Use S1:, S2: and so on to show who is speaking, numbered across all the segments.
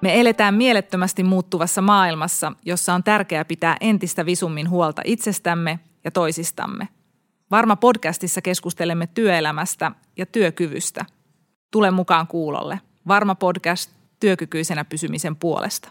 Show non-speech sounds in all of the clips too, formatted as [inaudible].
S1: Me eletään mielettömästi muuttuvassa maailmassa, jossa on tärkeää pitää entistä visummin huolta itsestämme ja toisistamme. Varma podcastissa keskustelemme työelämästä ja työkyvystä. Tule mukaan kuulolle. Varma podcast työkykyisenä pysymisen puolesta.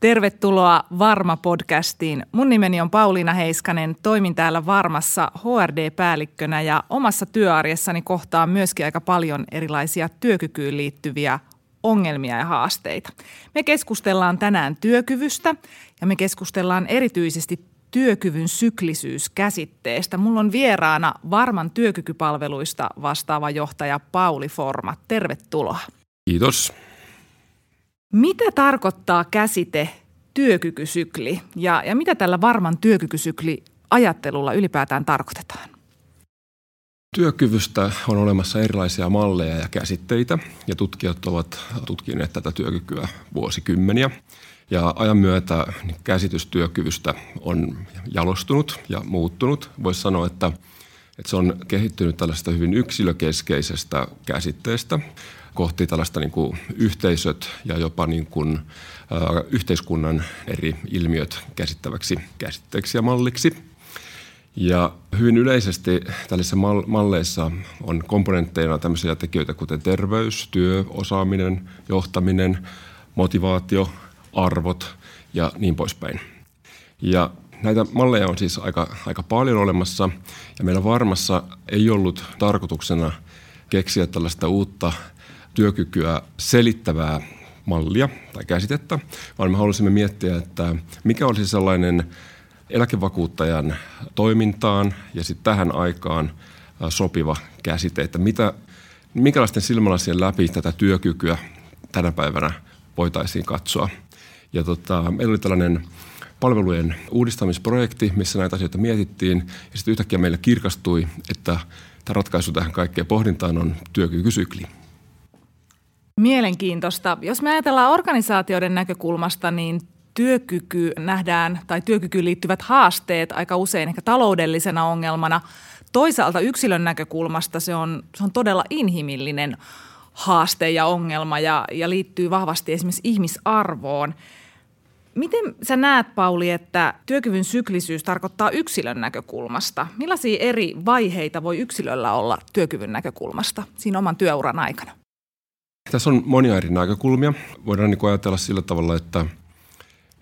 S1: Tervetuloa Varma-podcastiin. Mun nimeni on Pauliina Heiskanen, toimin täällä Varmassa HRD-päällikkönä ja omassa työarjessani kohtaan myöskin aika paljon erilaisia työkykyyn liittyviä ongelmia ja haasteita. Me keskustellaan tänään työkyvystä ja me keskustellaan erityisesti työkyvyn syklisyys käsitteestä. Mulla on vieraana Varman työkykypalveluista vastaava johtaja Pauli Forma. Tervetuloa.
S2: Kiitos.
S1: Mitä tarkoittaa käsite työkykysykli ja, ja mitä tällä Varman työkykysykli ajattelulla ylipäätään tarkoitetaan?
S2: Työkyvystä on olemassa erilaisia malleja ja käsitteitä ja tutkijat ovat tutkineet tätä työkykyä vuosikymmeniä. Ja ajan myötä niin käsitys työkyvystä on jalostunut ja muuttunut. Voisi sanoa, että, että se on kehittynyt tällaista hyvin yksilökeskeisestä käsitteestä kohti tällaista niin kuin yhteisöt ja jopa niin kuin, ä, yhteiskunnan eri ilmiöt käsittäväksi käsitteeksi ja malliksi – ja hyvin yleisesti tällaisissa malleissa on komponentteina tämmöisiä tekijöitä kuten terveys, työ, osaaminen, johtaminen, motivaatio, arvot ja niin poispäin. Ja näitä malleja on siis aika, aika paljon olemassa ja meillä varmassa ei ollut tarkoituksena keksiä tällaista uutta työkykyä selittävää mallia tai käsitettä, vaan me halusimme miettiä, että mikä olisi sellainen – eläkevakuuttajan toimintaan ja sitten tähän aikaan sopiva käsite, että mitä, minkälaisten silmälasien läpi tätä työkykyä tänä päivänä voitaisiin katsoa. Ja tota, meillä oli tällainen palvelujen uudistamisprojekti, missä näitä asioita mietittiin ja sitten yhtäkkiä meille kirkastui, että tämä ratkaisu tähän kaikkeen pohdintaan on työkykysykli.
S1: Mielenkiintoista. Jos me ajatellaan organisaatioiden näkökulmasta, niin työkyky nähdään tai työkykyyn liittyvät haasteet aika usein ehkä taloudellisena ongelmana. Toisaalta yksilön näkökulmasta se on, se on todella inhimillinen haaste ja ongelma ja, ja liittyy vahvasti esimerkiksi ihmisarvoon. Miten sä näet, Pauli, että työkyvyn syklisyys tarkoittaa yksilön näkökulmasta? Millaisia eri vaiheita voi yksilöllä olla työkyvyn näkökulmasta siinä oman työuran aikana?
S2: Tässä on monia eri näkökulmia. Voidaan niin ajatella sillä tavalla, että –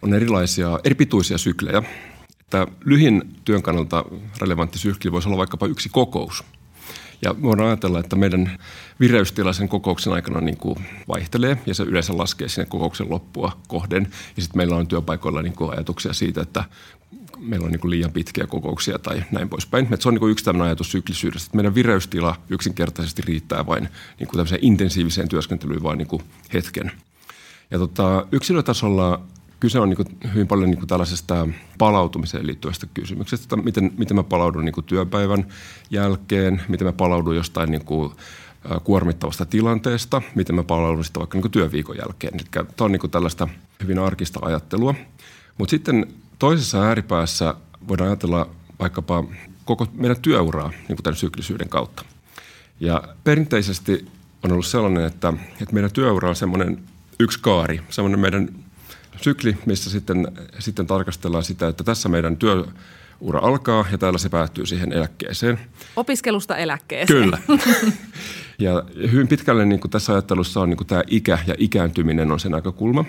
S2: on erilaisia, eri pituisia syklejä. Että lyhin työn kannalta relevantti sykli voisi olla vaikkapa yksi kokous. Ja voidaan ajatella, että meidän vireystila sen kokouksen aikana niin kuin vaihtelee ja se yleensä laskee sinne kokouksen loppua kohden. Ja sitten meillä on työpaikoilla niin kuin ajatuksia siitä, että meillä on niin kuin liian pitkiä kokouksia tai näin poispäin. Et se on niin kuin yksi tämmöinen ajatus syklisyydestä, että meidän vireystila yksinkertaisesti riittää vain niin kuin intensiiviseen työskentelyyn vain niin kuin hetken. Ja tota, yksilötasolla kyse on niin hyvin paljon niin tällaisesta palautumiseen liittyvästä kysymyksestä, että miten, miten mä palaudun niin työpäivän jälkeen, miten mä palaudun jostain niin kuin, kuormittavasta tilanteesta, miten mä palaudun sitten vaikka niin työviikon jälkeen. Eli tämä on niin tällaista hyvin arkista ajattelua. Mutta sitten toisessa ääripäässä voidaan ajatella vaikkapa koko meidän työuraa niin tämän syklisyyden kautta. Ja perinteisesti on ollut sellainen, että, että meidän työura on semmoinen yksi kaari, semmoinen meidän sykli, missä sitten, sitten tarkastellaan sitä, että tässä meidän työura alkaa ja täällä se päättyy siihen eläkkeeseen.
S1: Opiskelusta eläkkeeseen.
S2: Kyllä. [laughs] ja hyvin pitkälle niin kuin tässä ajattelussa on niin kuin tämä ikä ja ikääntyminen on se näkökulma.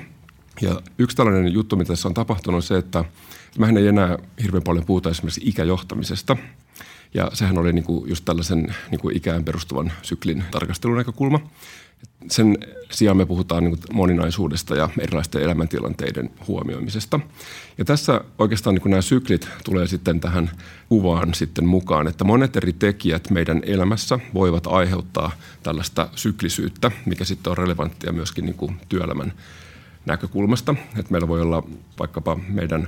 S2: Ja yksi tällainen juttu, mitä tässä on tapahtunut, on se, että mehän ei enää hirveän paljon puhuta esimerkiksi ikäjohtamisesta. Ja sehän oli niin kuin just tällaisen niin kuin ikään perustuvan syklin tarkastelun näkökulma sen sijaan me puhutaan niin moninaisuudesta ja erilaisten elämäntilanteiden huomioimisesta. Ja tässä oikeastaan niin nämä syklit tulee sitten tähän kuvaan sitten mukaan, että monet eri tekijät meidän elämässä voivat aiheuttaa tällaista syklisyyttä, mikä sitten on relevanttia myöskin niin kuin työelämän näkökulmasta. Että meillä voi olla vaikkapa meidän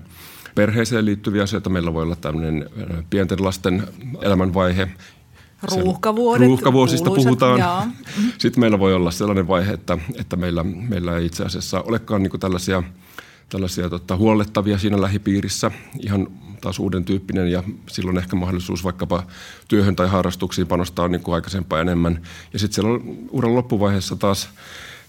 S2: perheeseen liittyviä asioita. Meillä voi olla tämmöinen pienten lasten elämänvaihe,
S1: Ruuhkavuodet.
S2: Ruuhkavuosista kuuluisat, puhutaan. Joo. [laughs] Sitten meillä voi olla sellainen vaihe, että, että meillä, meillä ei itse asiassa olekaan niin tällaisia, tällaisia tota, huollettavia siinä lähipiirissä. Ihan taas uuden tyyppinen ja silloin ehkä mahdollisuus vaikkapa työhön tai harrastuksiin panostaa niin kuin aikaisempaa enemmän. Ja sitten siellä on uran loppuvaiheessa taas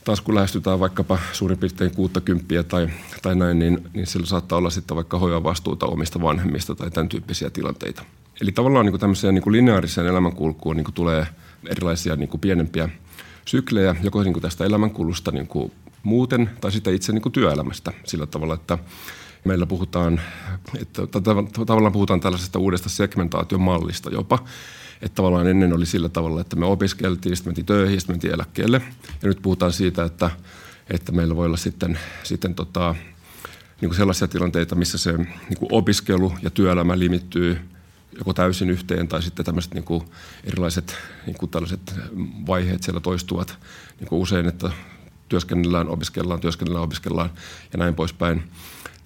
S2: taas kun lähestytään vaikkapa suurin piirtein 60 tai, tai näin, niin, niin sillä saattaa olla sitten vaikka hoivan vastuuta omista vanhemmista tai tämän tyyppisiä tilanteita. Eli tavallaan niin kuin tämmöiseen niin kuin lineaariseen elämänkulkuun niin kuin tulee erilaisia niin kuin pienempiä syklejä, joko niin kuin tästä elämänkulusta niin kuin muuten tai sitten itse niin kuin työelämästä sillä tavalla, että meillä puhutaan, että tavallaan puhutaan tällaisesta uudesta segmentaatiomallista jopa, että tavallaan ennen oli sillä tavalla, että me opiskeltiin, sitten mentiin töihin, sitten mentiin eläkkeelle. Ja nyt puhutaan siitä, että, että meillä voi olla sitten, sitten tota, niin kuin sellaisia tilanteita, missä se niin kuin opiskelu ja työelämä limittyy joko täysin yhteen tai sitten tämmöiset niin kuin erilaiset niin kuin tällaiset vaiheet siellä toistuvat niin kuin usein, että työskennellään, opiskellaan, työskennellään, opiskellaan ja näin poispäin.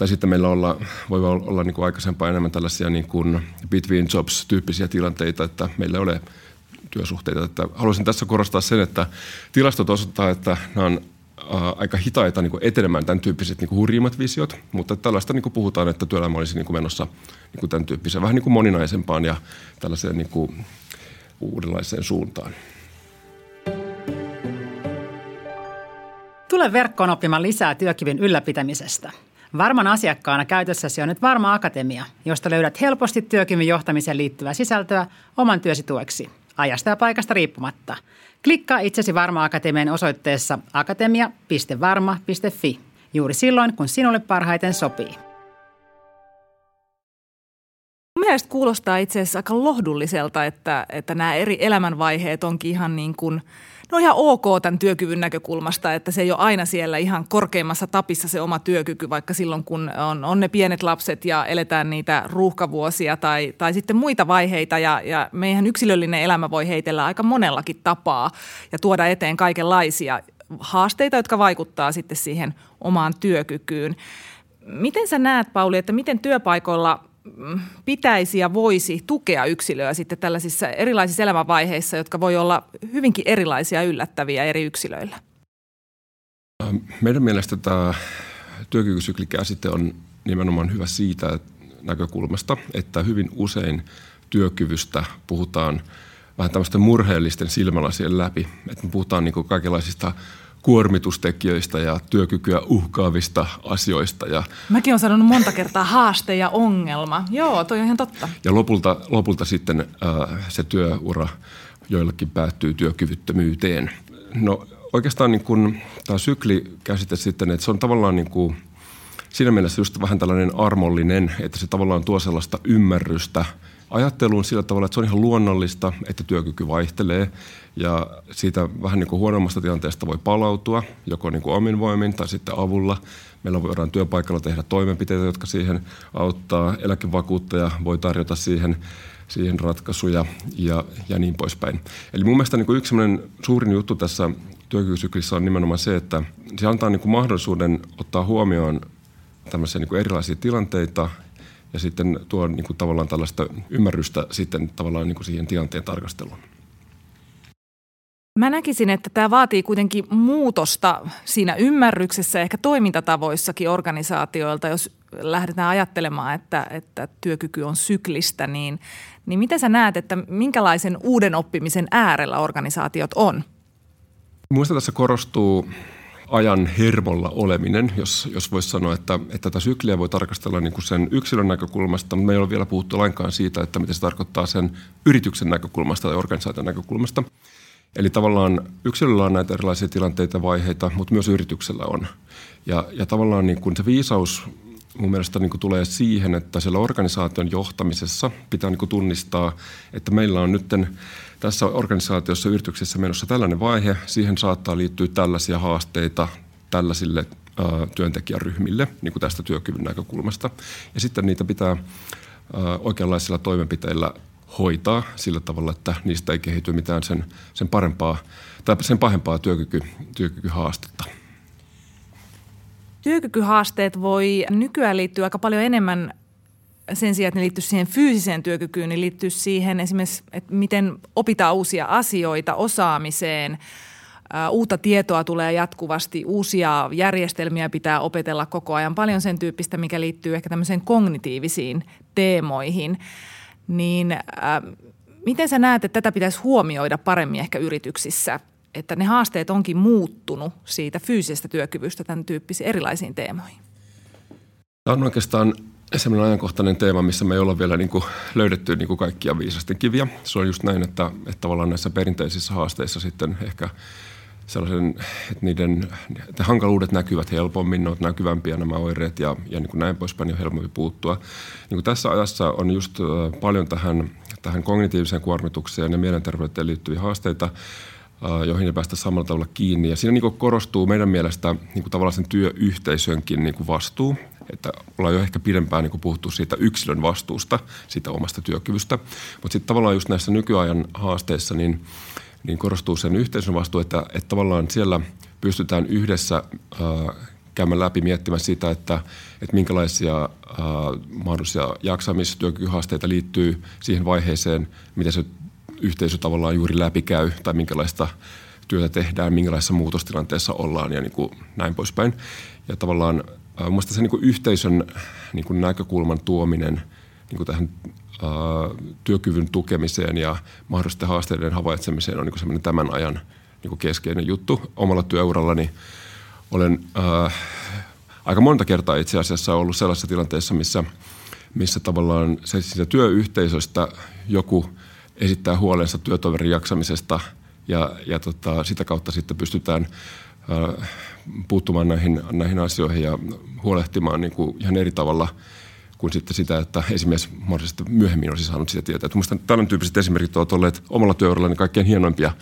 S2: Tai sitten meillä olla, voi olla, niin kuin aikaisempaa enemmän tällaisia niin kuin between jobs-tyyppisiä tilanteita, että meillä ei ole työsuhteita. Että haluaisin tässä korostaa sen, että tilastot osoittaa, että nämä on aika hitaita niin kuin etenemään tämän tyyppiset niin kuin hurjimmat visiot, mutta tällaista niin kuin puhutaan, että työelämä olisi niin kuin menossa niin kuin tämän tyyppiseen, vähän niin kuin moninaisempaan ja tällaiseen niin kuin uudenlaiseen suuntaan.
S3: Tule verkkoon oppimaan lisää työkyvyn ylläpitämisestä. Varman asiakkaana käytössäsi on nyt Varma Akatemia, josta löydät helposti työkyvyn johtamiseen liittyvää sisältöä oman työsi tueksi, ajasta ja paikasta riippumatta. Klikkaa itsesi Varma Akatemian osoitteessa akatemia.varma.fi juuri silloin, kun sinulle parhaiten sopii.
S1: Mielestäni kuulostaa itse asiassa aika lohdulliselta, että, että nämä eri elämänvaiheet onkin ihan niin kuin – no ihan ok tämän työkyvyn näkökulmasta, että se ei ole aina siellä ihan korkeimmassa tapissa se oma työkyky, vaikka silloin kun on, on ne pienet lapset ja eletään niitä ruuhkavuosia tai, tai sitten muita vaiheita ja, ja meidän yksilöllinen elämä voi heitellä aika monellakin tapaa ja tuoda eteen kaikenlaisia haasteita, jotka vaikuttaa sitten siihen omaan työkykyyn. Miten sä näet, Pauli, että miten työpaikoilla pitäisi ja voisi tukea yksilöä sitten tällaisissa erilaisissa elämänvaiheissa, jotka voi olla hyvinkin erilaisia yllättäviä eri yksilöillä?
S2: Meidän mielestä tämä työkykysyklikäsite on nimenomaan hyvä siitä näkökulmasta, että hyvin usein työkyvystä puhutaan vähän tämmöisten murheellisten silmälasien läpi. Että me puhutaan niin kaikenlaisista kuormitustekijöistä ja työkykyä uhkaavista asioista. Ja
S1: Mäkin olen sanonut monta kertaa haaste ja ongelma. Joo, toi on ihan totta.
S2: Ja lopulta, lopulta sitten äh, se työura joillekin päättyy työkyvyttömyyteen. No oikeastaan niin kun, tämä sykli käsite sitten, että se on tavallaan niin kuin, siinä mielessä just vähän tällainen armollinen, että se tavallaan tuo sellaista ymmärrystä – ajatteluun sillä tavalla, että se on ihan luonnollista, että työkyky vaihtelee ja siitä vähän niin kuin huonommasta tilanteesta voi palautua, joko niin kuin omin voimin tai sitten avulla. Meillä voidaan työpaikalla tehdä toimenpiteitä, jotka siihen auttaa. Eläkevakuuttaja voi tarjota siihen, siihen ratkaisuja ja, ja niin poispäin. Eli mun mielestä niin kuin yksi suurin juttu tässä työkykysyklissä on nimenomaan se, että se antaa niin kuin mahdollisuuden ottaa huomioon tämmöisiä niin kuin erilaisia tilanteita ja sitten tuo niin kuin tavallaan tällaista ymmärrystä sitten tavallaan niin kuin siihen tilanteen tarkasteluun.
S1: Mä näkisin, että tämä vaatii kuitenkin muutosta siinä ymmärryksessä ja ehkä toimintatavoissakin organisaatioilta, jos lähdetään ajattelemaan, että, että työkyky on syklistä, niin, niin miten sä näet, että minkälaisen uuden oppimisen äärellä organisaatiot on?
S2: Minusta tässä korostuu ajan hermolla oleminen, jos, jos voisi sanoa, että, että tätä sykliä voi tarkastella niin kuin sen yksilön näkökulmasta, mutta me ei ole vielä puhuttu lainkaan siitä, että mitä se tarkoittaa sen yrityksen näkökulmasta tai organisaation näkökulmasta. Eli tavallaan yksilöllä on näitä erilaisia tilanteita ja vaiheita, mutta myös yrityksellä on. Ja, ja tavallaan niin kuin se viisaus mun mielestä niin kuin tulee siihen, että siellä organisaation johtamisessa pitää niin kuin tunnistaa, että meillä on nytten tässä organisaatiossa yrityksessä menossa tällainen vaihe, siihen saattaa liittyä tällaisia haasteita tällaisille ää, työntekijäryhmille niin kuin tästä työkyvyn näkökulmasta. Ja sitten niitä pitää ää, oikeanlaisilla toimenpiteillä hoitaa sillä tavalla, että niistä ei kehity mitään sen, sen parempaa tai sen pahempaa työkyky, työkykyhaastetta.
S1: Työkykyhaasteet voi nykyään liittyä aika paljon enemmän sen sijaan, että ne liittyy siihen fyysiseen työkykyyn, niin liittyy siihen esimerkiksi, että miten opitaan uusia asioita, osaamiseen, uutta tietoa tulee jatkuvasti, uusia järjestelmiä pitää opetella koko ajan, paljon sen tyyppistä, mikä liittyy ehkä tämmöiseen kognitiivisiin teemoihin. Niin äh, miten sä näet, että tätä pitäisi huomioida paremmin ehkä yrityksissä? että ne haasteet onkin muuttunut siitä fyysisestä työkyvystä tämän tyyppisiin erilaisiin teemoihin?
S2: Tämä on oikeastaan sellainen ajankohtainen teema, missä me ei olla vielä niin kuin löydetty niin kuin kaikkia viisasten kiviä. Se on just näin, että, että tavallaan näissä perinteisissä haasteissa sitten ehkä sellaisen, että niiden että hankaluudet näkyvät helpommin, ne ovat näkyvämpiä nämä oireet ja, ja niin kuin näin poispäin on helpompi puuttua. Niin kuin tässä ajassa on just paljon tähän, tähän kognitiiviseen kuormitukseen ja mielenterveyteen liittyviä haasteita, joihin ei päästä samalla tavalla kiinni. Ja siinä niin korostuu meidän mielestä niin kuin tavallaan sen työyhteisönkin niin kuin vastuu että ollaan jo ehkä pidempään niin puhuttu siitä yksilön vastuusta, siitä omasta työkyvystä. Mutta sitten tavallaan just näissä nykyajan haasteissa niin, niin korostuu sen yhteisön vastuu, että, että tavallaan siellä pystytään yhdessä äh, käymään läpi miettimään sitä, että, että minkälaisia äh, mahdollisia jaksamis- työkykyhaasteita liittyy siihen vaiheeseen, miten se yhteisö tavallaan juuri läpikäy tai minkälaista työtä tehdään, minkälaisessa muutostilanteessa ollaan ja niin kuin näin poispäin. Ja tavallaan Mielestäni se niin yhteisön niin näkökulman tuominen niin tähän ää, työkyvyn tukemiseen ja mahdollisten haasteiden havaitsemiseen on niin tämän ajan niin keskeinen juttu. Omalla työurallani olen ää, aika monta kertaa itse asiassa ollut sellaisessa tilanteessa, missä, missä tavallaan se, siitä työyhteisöstä joku esittää huolensa työtoverin jaksamisesta ja, ja tota, sitä kautta sitten pystytään puuttumaan näihin, näihin asioihin ja huolehtimaan niin kuin ihan eri tavalla kuin sitten sitä, että esimies mahdollisesti myöhemmin olisi saanut sitä tietää. Mielestäni tällainen tyyppiset esimerkit ovat olleet omalla työurallani kaikkein hienoimpia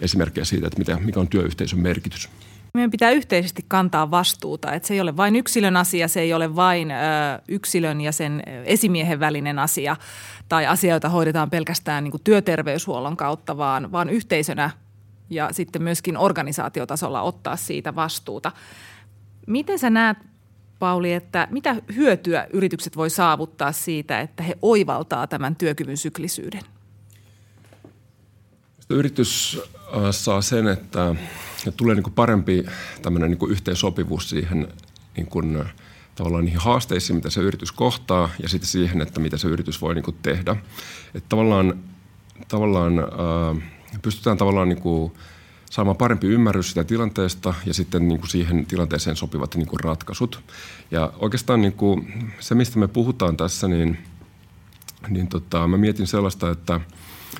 S2: esimerkkejä siitä, että mitä, mikä on työyhteisön merkitys.
S1: Meidän pitää yhteisesti kantaa vastuuta, että se ei ole vain yksilön asia, se ei ole vain ö, yksilön ja sen esimiehen välinen asia tai asia, jota hoidetaan pelkästään niin kuin työterveyshuollon kautta, vaan, vaan yhteisönä ja sitten myöskin organisaatiotasolla ottaa siitä vastuuta. Miten sä näet, Pauli, että mitä hyötyä yritykset voi saavuttaa siitä, että he oivaltaa tämän työkyvyn syklisyyden?
S2: Yritys äh, saa sen, että tulee niin kuin parempi tämmöinen niin kuin yhteensopivuus siihen niin tavallaan niihin haasteisiin, mitä se yritys kohtaa ja sitten siihen, että mitä se yritys voi niin kuin tehdä. Että tavallaan, tavallaan äh, pystytään tavallaan niin kuin saamaan parempi ymmärrys sitä tilanteesta ja sitten niin kuin siihen tilanteeseen sopivat niin kuin ratkaisut. Ja oikeastaan niin kuin se, mistä me puhutaan tässä, niin, niin tota, mä mietin sellaista, että,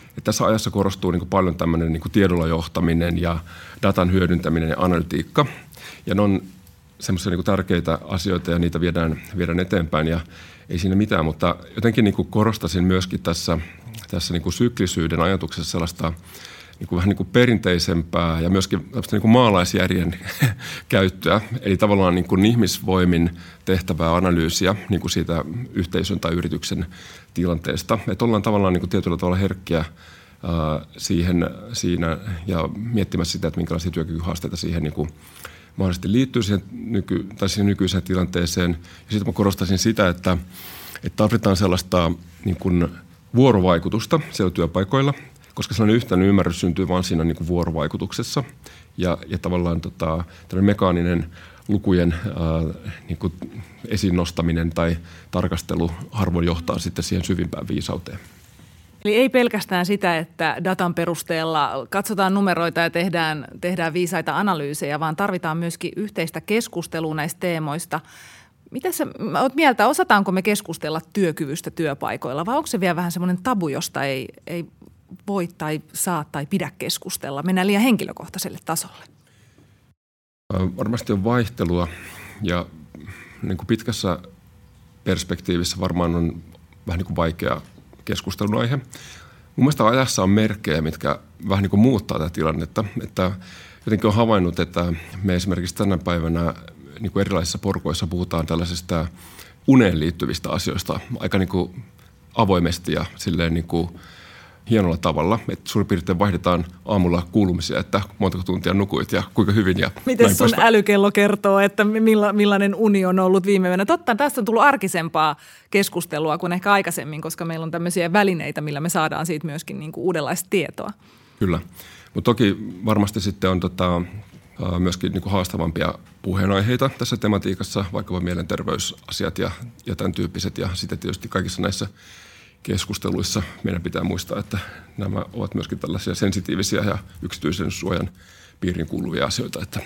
S2: että tässä ajassa korostuu niin kuin paljon tämmöinen niin kuin tiedolla johtaminen ja datan hyödyntäminen ja analytiikka. Ja ne on semmoisia niin tärkeitä asioita ja niitä viedään, viedään eteenpäin ja ei siinä mitään, mutta jotenkin niin kuin korostasin myöskin tässä, tässä niin kuin syklisyyden ajatuksessa sellaista niin kuin vähän niin kuin perinteisempää ja myöskin niin kuin maalaisjärjen [laughs] käyttöä. Eli tavallaan niin kuin ihmisvoimin tehtävää analyysiä niin kuin siitä yhteisön tai yrityksen tilanteesta. Että ollaan tavallaan niin kuin tietyllä tavalla herkkiä siihen siinä ja miettimässä sitä, että minkälaisia työkykyhaasteita siihen niin kuin mahdollisesti liittyy siihen, nyky, tai siihen nykyiseen tilanteeseen. Ja sitten mä korostaisin sitä, että, että tarvitaan sellaista niin kuin vuorovaikutusta siellä työpaikoilla – koska sellainen yhtenäinen ymmärrys syntyy vain siinä niin kuin vuorovaikutuksessa. Ja, ja tavallaan tota, mekaaninen lukujen ää, niin kuin esiin nostaminen tai tarkastelu harvoin johtaa sitten siihen syvimpään viisauteen.
S1: Eli ei pelkästään sitä, että datan perusteella katsotaan numeroita ja tehdään, tehdään viisaita analyysejä, vaan tarvitaan myöskin yhteistä keskustelua näistä teemoista. Mitä sä oot mieltä, osataanko me keskustella työkyvystä työpaikoilla vai onko se vielä vähän semmoinen tabu, josta ei, ei voi tai saa tai pidä keskustella? Mennään liian henkilökohtaiselle tasolle.
S2: Varmasti on vaihtelua ja niin kuin pitkässä perspektiivissä varmaan on vähän niin kuin vaikea keskustelun aihe. Mun mielestä ajassa on merkkejä, mitkä vähän niin kuin muuttaa tätä tilannetta. Että jotenkin on havainnut, että me esimerkiksi tänä päivänä niin kuin erilaisissa porkoissa puhutaan tällaisista uneen liittyvistä asioista aika niin kuin avoimesti ja silleen niin kuin – hienolla tavalla. Että suurin piirtein vaihdetaan aamulla kuulumisia, että montako tuntia nukuit ja kuinka hyvin. Ja
S1: Miten sun poispäin. älykello kertoo, että milla, millainen uni on ollut viime yönä? Totta, tästä on tullut arkisempaa keskustelua kuin ehkä aikaisemmin, koska meillä on tämmöisiä välineitä, millä me saadaan siitä myöskin niin kuin uudenlaista tietoa.
S2: Kyllä, mutta toki varmasti sitten on tota, myöskin niin kuin haastavampia puheenaiheita tässä tematiikassa, vaikkapa mielenterveysasiat ja, ja tämän tyyppiset. Ja sitten tietysti kaikissa näissä keskusteluissa meidän pitää muistaa, että nämä ovat myöskin tällaisia sensitiivisiä ja yksityisen suojan piirin kuuluvia asioita, että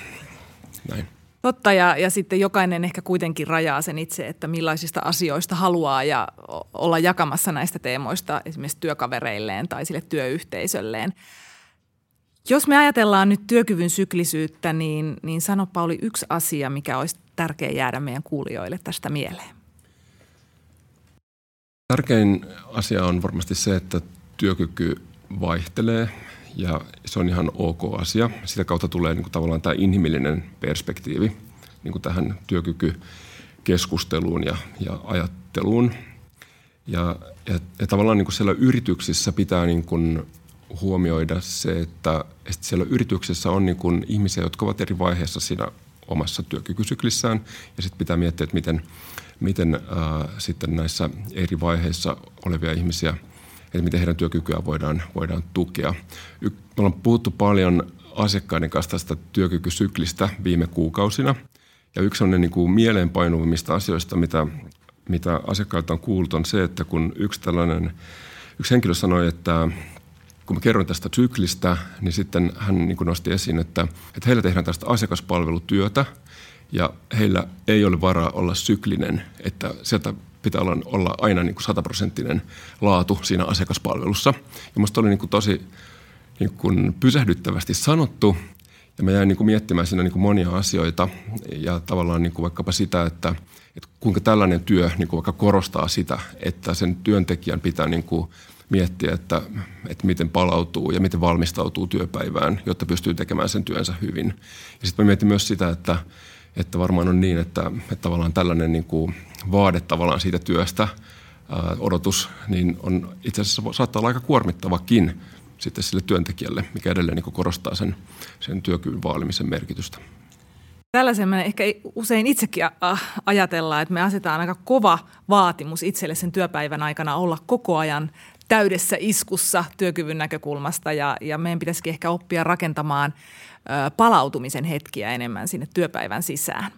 S2: näin.
S1: Totta, ja, ja sitten jokainen ehkä kuitenkin rajaa sen itse, että millaisista asioista haluaa ja olla jakamassa näistä teemoista esimerkiksi työkavereilleen tai sille työyhteisölleen. Jos me ajatellaan nyt työkyvyn syklisyyttä, niin, niin sano Pauli yksi asia, mikä olisi tärkeä jäädä meidän kuulijoille tästä mieleen.
S2: Tärkein asia on varmasti se, että työkyky vaihtelee ja se on ihan ok asia. Sitä kautta tulee niin kuin tavallaan tämä inhimillinen perspektiivi niin kuin tähän työkykykeskusteluun ja, ja ajatteluun. Ja, ja, ja tavallaan niin kuin siellä yrityksissä pitää niin kuin huomioida se, että, että siellä yrityksessä on niin kuin ihmisiä, jotka ovat eri vaiheessa siinä omassa työkykysyklissään. Ja sitten pitää miettiä, että miten, miten ää, sitten näissä eri vaiheissa olevia ihmisiä, että miten heidän työkykyä voidaan, voidaan tukea. Y- me ollaan puhuttu paljon asiakkaiden kanssa tästä työkykysyklistä viime kuukausina. Ja yksi on ne niin kuin mieleenpainuvimmista asioista, mitä, mitä asiakkailta on kuultu, on se, että kun yksi tällainen, yksi henkilö sanoi, että kun mä kerroin tästä syklistä, niin sitten hän niin nosti esiin, että, että heillä tehdään tästä asiakaspalvelutyötä ja heillä ei ole varaa olla syklinen, että sieltä pitää olla, olla aina niin kuin sataprosenttinen laatu siinä asiakaspalvelussa. Ja minusta oli niin kuin tosi niin kuin pysähdyttävästi sanottu ja mä jäin niin kuin miettimään siinä niin kuin monia asioita ja tavallaan niin kuin vaikkapa sitä, että, että kuinka tällainen työ niin kuin vaikka korostaa sitä, että sen työntekijän pitää niin kuin miettiä, että, että miten palautuu ja miten valmistautuu työpäivään, jotta pystyy tekemään sen työnsä hyvin. Ja sitten mä mietin myös sitä, että, että varmaan on niin, että, että tavallaan tällainen niin kuin vaade tavallaan siitä työstä, ää, odotus, niin on itse asiassa saattaa olla aika kuormittavakin sitten sille työntekijälle, mikä edelleen niin korostaa sen, sen työkyvyn vaalimisen merkitystä.
S1: Tällaisen me ehkä usein itsekin ajatellaan, että me asetaan aika kova vaatimus itselle sen työpäivän aikana olla koko ajan täydessä iskussa työkyvyn näkökulmasta ja, ja meidän pitäisikin ehkä oppia rakentamaan ö, palautumisen hetkiä enemmän sinne työpäivän sisään.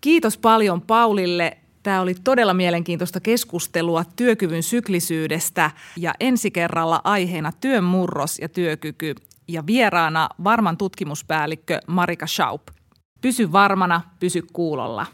S1: Kiitos paljon Paulille. Tämä oli todella mielenkiintoista keskustelua työkyvyn syklisyydestä ja ensi kerralla aiheena työn murros ja työkyky ja vieraana varman tutkimuspäällikkö Marika Schaub. Pysy varmana, pysy kuulolla.